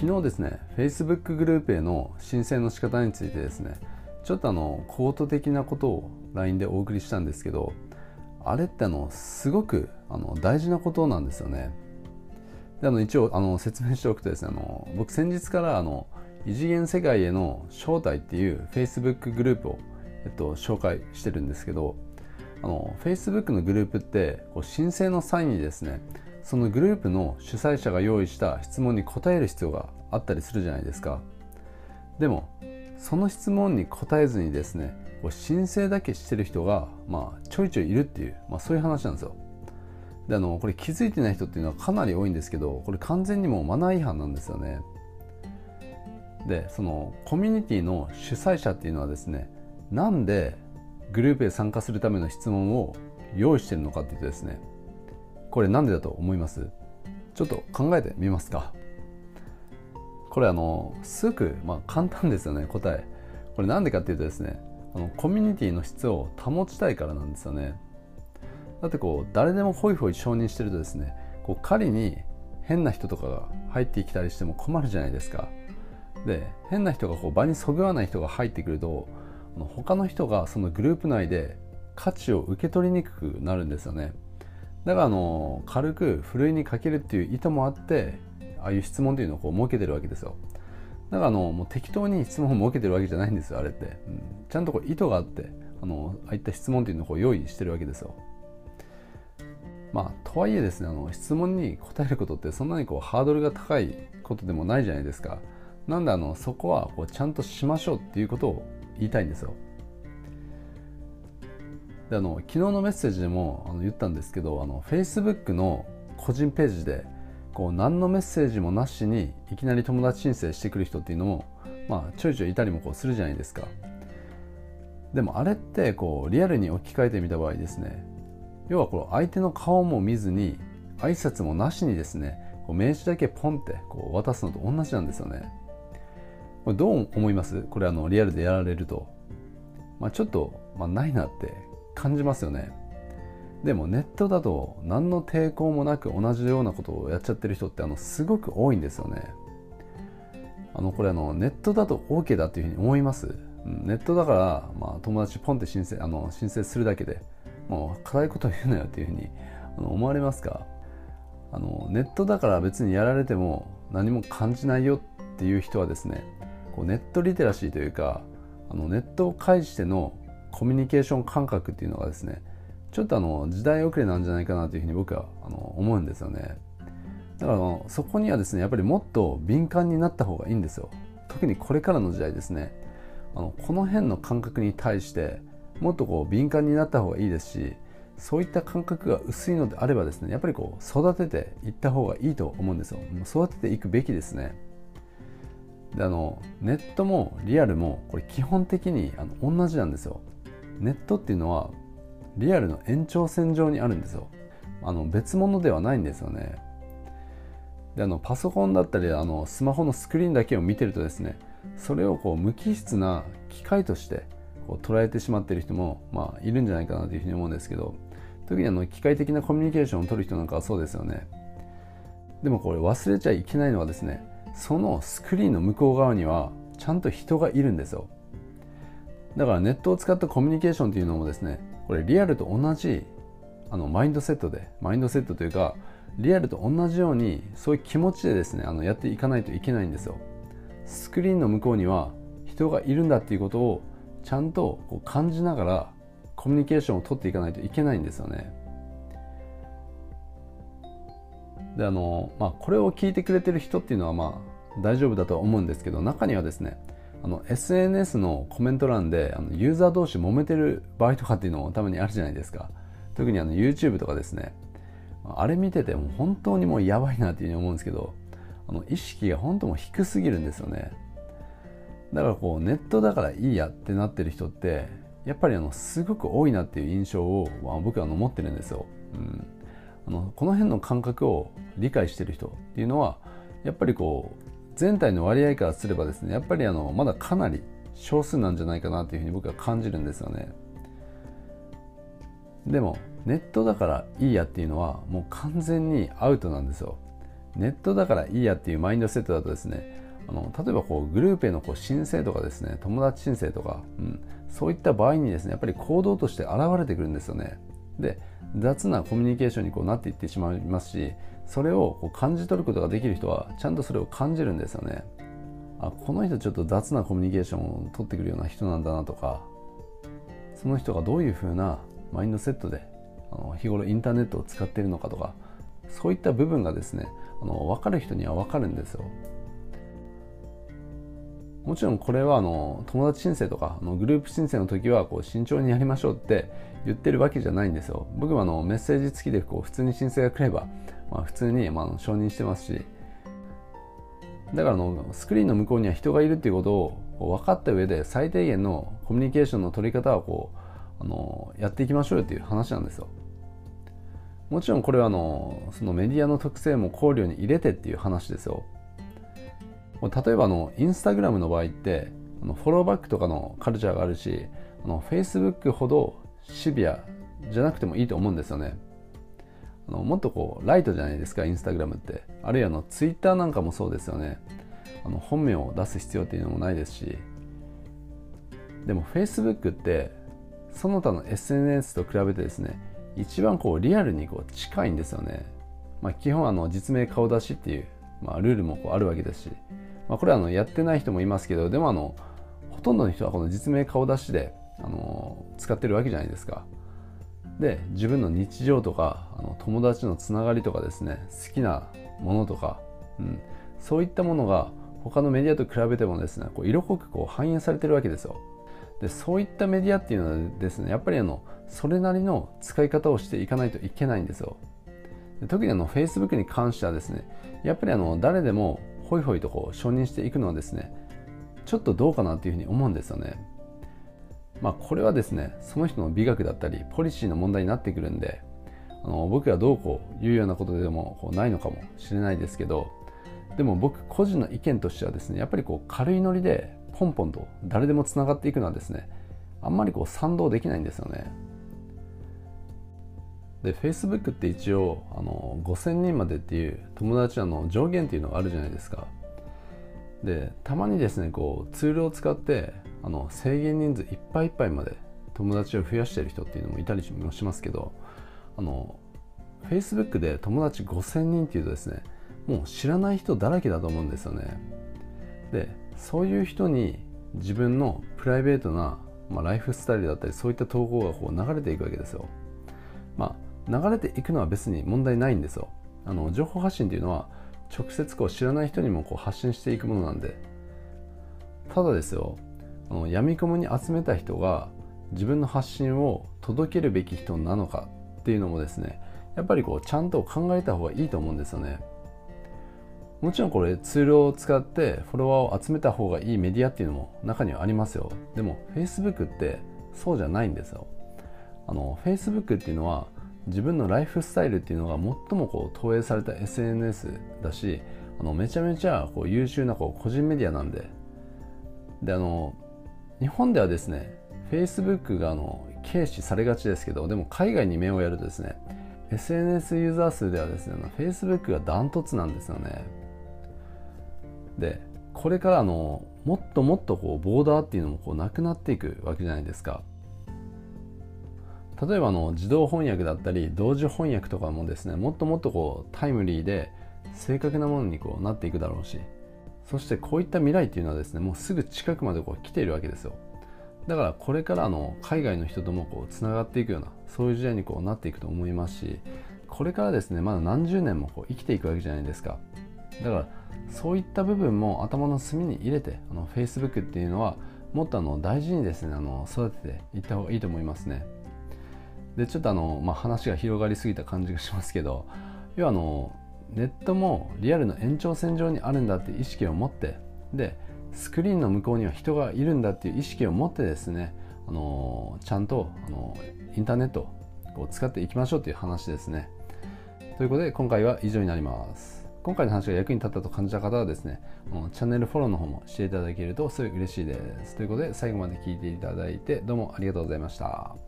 昨日ですね Facebook グループへの申請の仕方についてですねちょっとあのコート的なことを LINE でお送りしたんですけどあれってあのすごくあの大事なことなんですよね。であの一応あの説明しておくとですねあの僕先日からあの異次元世界への招待っていう Facebook グループを、えっと、紹介してるんですけどあの Facebook のグループってこう申請の際にですねそのグループの主催者が用意した質問に答える必要があったりするじゃないですか。でもその質問に答えずにですね申請だけしてる人が、まあ、ちょいちょいいるっていう、まあ、そういう話なんですよ。であのこれ気づいてない人っていうのはかなり多いんですけどこれ完全にもうマナー違反なんですよね。でそのコミュニティの主催者っていうのはですねなんでグループへ参加するための質問を用意してるのかっていうとですねこれなんでだと思います？ちょっと考えてみますか。これあのすごく、まあ、簡単ですよね答え。これなんでかっていうとですねあのコミュニティの質を保ちたいからなんですよね。だってこう誰でもホイホイ承認してるとですねこう仮に変な人とかが入ってきたりしても困るじゃないですか。で変な人がこう場にそぐわない人が入ってくると他の人がそのグループ内で価値を受け取りにくくなるんですよね。だからあの軽くふるいにかけるっていう意図もあってああいう質問っていうのをこう設けてるわけですよ。だからあのもう適当に質問を設けてるわけじゃないんですよあれって、うん、ちゃんとこう意図があってあのああいった質問っていうのをこう用意してるわけですよ。まあとはいえですねあの質問に答えることってそんなにこうハードルが高いことでもないじゃないですか。なんであのそこはこうちゃんとしましょうっていうことを言いたいんですよ。であの昨日のメッセージでもあの言ったんですけどあの Facebook の個人ページでこう何のメッセージもなしにいきなり友達申請してくる人っていうのも、まあ、ちょいちょいいたりもこうするじゃないですか。でもあれってこうリアルに置き換えてみた場合ですね。要はこの相手の顔も見ずに挨拶もなしにですねこう名刺だけポンってこう渡すのと同じなんですよね。これどう思います？これあのリアルでやられると、まあ、ちょっと、まあ、ないなって感じますよね。でもネットだと何の抵抗もなく同じようなことをやっちゃってる人ってあのすごく多いんですよね。あのこれあのネットだと OK だっていうふうに思います？ネットだから、まあ、友達ポンって申請あの申請するだけでもう辛いこと言うなよっていうふうにあの思われますか？あのネットだから別にやられても何も感じないよっていう人はですねこうネットリテラシーというかあのネットを介してのコミュニケーション感覚っていうのがですねちょっとあの時代遅れなんじゃないかなというふうに僕はあの思うんですよね。だからそこにはですねやっぱりもっと敏感になった方がいいんですよ。特にこれからの時代ですね。あのこの辺の感覚に対してもっとこう敏感になった方がいいですしそういった感覚が薄いのであればですねやっぱりこう育てていった方がいいと思うんですよ。育てていくべきですね。であのネットもリアルもこれ基本的にあの同じなんですよ。ネットっていうのはリアルの延長線上にあるんですよ。あの別物ではないんですよね。であのパソコンだったりあのスマホのスクリーンだけを見てるとですねそれをこう無機質な機械としてこう捉えてしまっている人も、まあ、いるんじゃないかなというふうに思うんですけど特にあの機械的なコミュニケーションを取る人なんかはそうですよね。でもこれ忘れちゃいけないのはですねそのスクリーンの向こう側にはちゃんと人がいるんですよ。だからネットを使ったコミュニケーションというのもですねこれリアルと同じあのマインドセットでマインドセットというかリアルと同じようにそういう気持ちでですねあのやっていかないといけないんですよ。スクリーンの向こうには人がいるんだっていうことをちゃんとこう感じながらコミュニケーションを取っていかないといけないんですよね。であの、まあ、これを聞いてくれてる人っていうのはまあ大丈夫だとは思うんですけど中にはですねあの SNS のコメント欄であのユーザー同士揉めてる場合とかっていうのもたまにあるじゃないですか。特にあの YouTube とかですね。あれ見てても本当にもうやばいなっていうふうに思うんですけどあの意識が本当も低すぎるんですよね。だからこうネットだからいいやってなってる人ってやっぱりあのすごく多いなっていう印象を、まあ、僕は持ってるんですよ、うん、あのこの辺の感覚を理解してる人っていうのはやっぱりこう全体の割合からすればですねやっぱりあのまだかなり少数なんじゃないかなというふうに僕は感じるんですよね。でもネットだからいいやっていうのはもう完全にアウトなんですよ。ネットだからいいやっていうマインドセットだとですねあの例えばこうグループへのこう申請とかですね友達申請とか、うん、そういった場合にですねやっぱり行動として現れてくるんですよね。で雑なコミュニケーションにこうなっていってしまいますしそれをこう感じ取ることができる人はちゃんとそれを感じるんですよね。あこの人ちょっと雑なコミュニケーションを取ってくるような人なんだなとかその人がどういうふうなマインドセットであの日頃インターネットを使っているのかとかそういった部分がですねあの分かる人には分かるんですよ。もちろんこれはあの友達申請とかあのグループ申請の時はこう慎重にやりましょうって言ってるわけじゃないんですよ。僕はあのメッセージ付きでこう普通に申請が来れば、まあ、普通にまあ承認してますし。だからのスクリーンの向こうには人がいるっていうことを分かった上で最低限のコミュニケーションの取り方はこうあのやっていきましょうよっていう話なんですよ。もちろんこれはあのそのメディアの特性も考慮に入れてっていう話ですよ。例えばあのインスタグラムの場合ってあのフォローバックとかのカルチャーがあるしあのフェイスブックほどシビアじゃなくてもいいと思うんですよね。あのもっとこうライトじゃないですかインスタグラムって。あるいはのツイッターなんかもそうですよね。あの本名を出す必要っていうのもないですし。でもフェイスブックってその他の SNS と比べてですね一番こうリアルにこう近いんですよね、まあ、基本あの実名顔出しっていう、まあ、ルールもこうあるわけですし。まあ、これはあのやってない人もいますけどでもあのほとんどの人はこの実名顔出しであの使ってるわけじゃないですか。で自分の日常とかあの友達のつながりとかですね好きなものとか、うん、そういったものが他のメディアと比べてもですねこう色濃くこう反映されてるわけですよ。でそういったメディアっていうのはですねやっぱりあのそれなりの使い方をしていかないといけないんですよ。で特にあの Facebook に関してはですねやっぱりあの誰でもホイホイとこう承認していくのはですねちょっとどうかなというふうに思うんですよね。まあこれはですねその人の美学だったりポリシーの問題になってくるんであの僕がどうこう言うようなことでもこうないのかもしれないですけどでも僕個人の意見としてはですねやっぱりこう軽いノリでポンポンと誰でもつながっていくのはですねあんまりこう賛同できないんですよね。で Facebook って一応あの5000人までっていう友達の上限っていうのがあるじゃないですかでたまにですねこうツールを使ってあの制限人数いっぱいいっぱいまで友達を増やしてる人っていうのもいたりもしますけどあの Facebook で友達5000人っていうとですねもう知らない人だらけだと思うんですよね。でそういう人に自分のプライベートな、まあ、ライフスタイルだったりそういった投稿がこう流れていくわけですよ。まあ流れていくのは別に問題ないんですよ。あの情報発信っていうのは直接こう知らない人にもこう発信していくものなんで。ただですよあの闇雲に集めた人が自分の発信を届けるべき人なのかっていうのもですねやっぱりこうちゃんと考えた方がいいと思うんですよね。もちろんこれツールを使ってフォロワーを集めた方がいいメディアっていうのも中にはありますよ。でも Facebook ってそうじゃないんですよ。あの Facebook っていうのは自分のライフスタイルっていうのが最もこう投影された SNS だしあのめちゃめちゃこう優秀なこう個人メディアなんで。であの日本ではですね Facebook があの軽視されがちですけどでも海外に目をやるとですね SNS ユーザー数ではですね Facebook がダントツなんですよね。でこれからのもっともっとこうボーダーっていうのもこうなくなっていくわけじゃないですか。例えばの自動翻訳だったり同時翻訳とかもですねもっともっとこうタイムリーで正確なものにこうなっていくだろうしそしてこういった未来っていうのはですねもうすぐ近くまでこう来ているわけですよ。だからこれからの海外の人ともこうつながっていくようなそういう時代にこうなっていくと思いますしこれからですねまだ何十年もこう生きていくわけじゃないですか。だからそういった部分も頭の隅に入れてあの Facebook っていうのはもっとあの大事にですねあの育てていった方がいいと思いますね。でちょっとあの、まあ、話が広がりすぎた感じがしますけど要はあのネットもリアルの延長線上にあるんだっていう意識を持ってでスクリーンの向こうには人がいるんだっていう意識を持ってですねあのちゃんとあのインターネットを使っていきましょうという話ですね。ということで今回は以上になります。今回の話が役に立ったと感じた方はですね、チャンネルフォローの方もしていただけるとすごい嬉しいです。ということで最後まで聞いていただいてどうもありがとうございました。